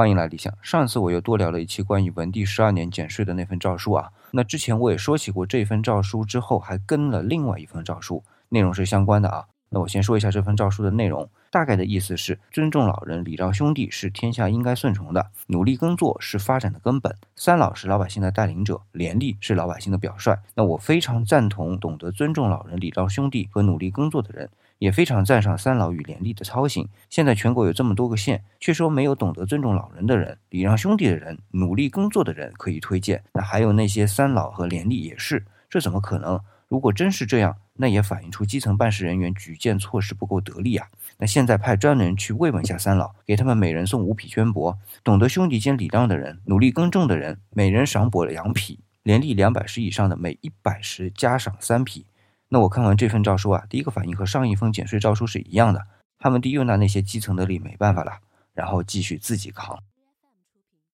欢迎来理想。上次我又多聊了一期关于文帝十二年减税的那份诏书啊。那之前我也说起过这份诏书之后，还跟了另外一份诏书，内容是相关的啊。那我先说一下这份诏书的内容，大概的意思是尊重老人、礼让兄弟是天下应该顺从的，努力耕作是发展的根本，三老是老百姓的带领者，廉吏是老百姓的表率。那我非常赞同懂得尊重老人、礼让兄弟和努力耕作的人。也非常赞赏三老与廉吏的操行。现在全国有这么多个县，却说没有懂得尊重老人的人、礼让兄弟的人、努力工作的人可以推荐。那还有那些三老和廉吏也是，这怎么可能？如果真是这样，那也反映出基层办事人员举荐措施不够得力啊。那现在派专人去慰问下三老，给他们每人送五匹绢帛；懂得兄弟间礼让的人、努力耕种的人，每人赏帛两匹；廉吏两百石以上的，每一百石加赏三匹。那我看完这份诏书啊，第一个反应和上一封减税诏书是一样的。汉文帝又拿那些基层的力没办法了，然后继续自己扛。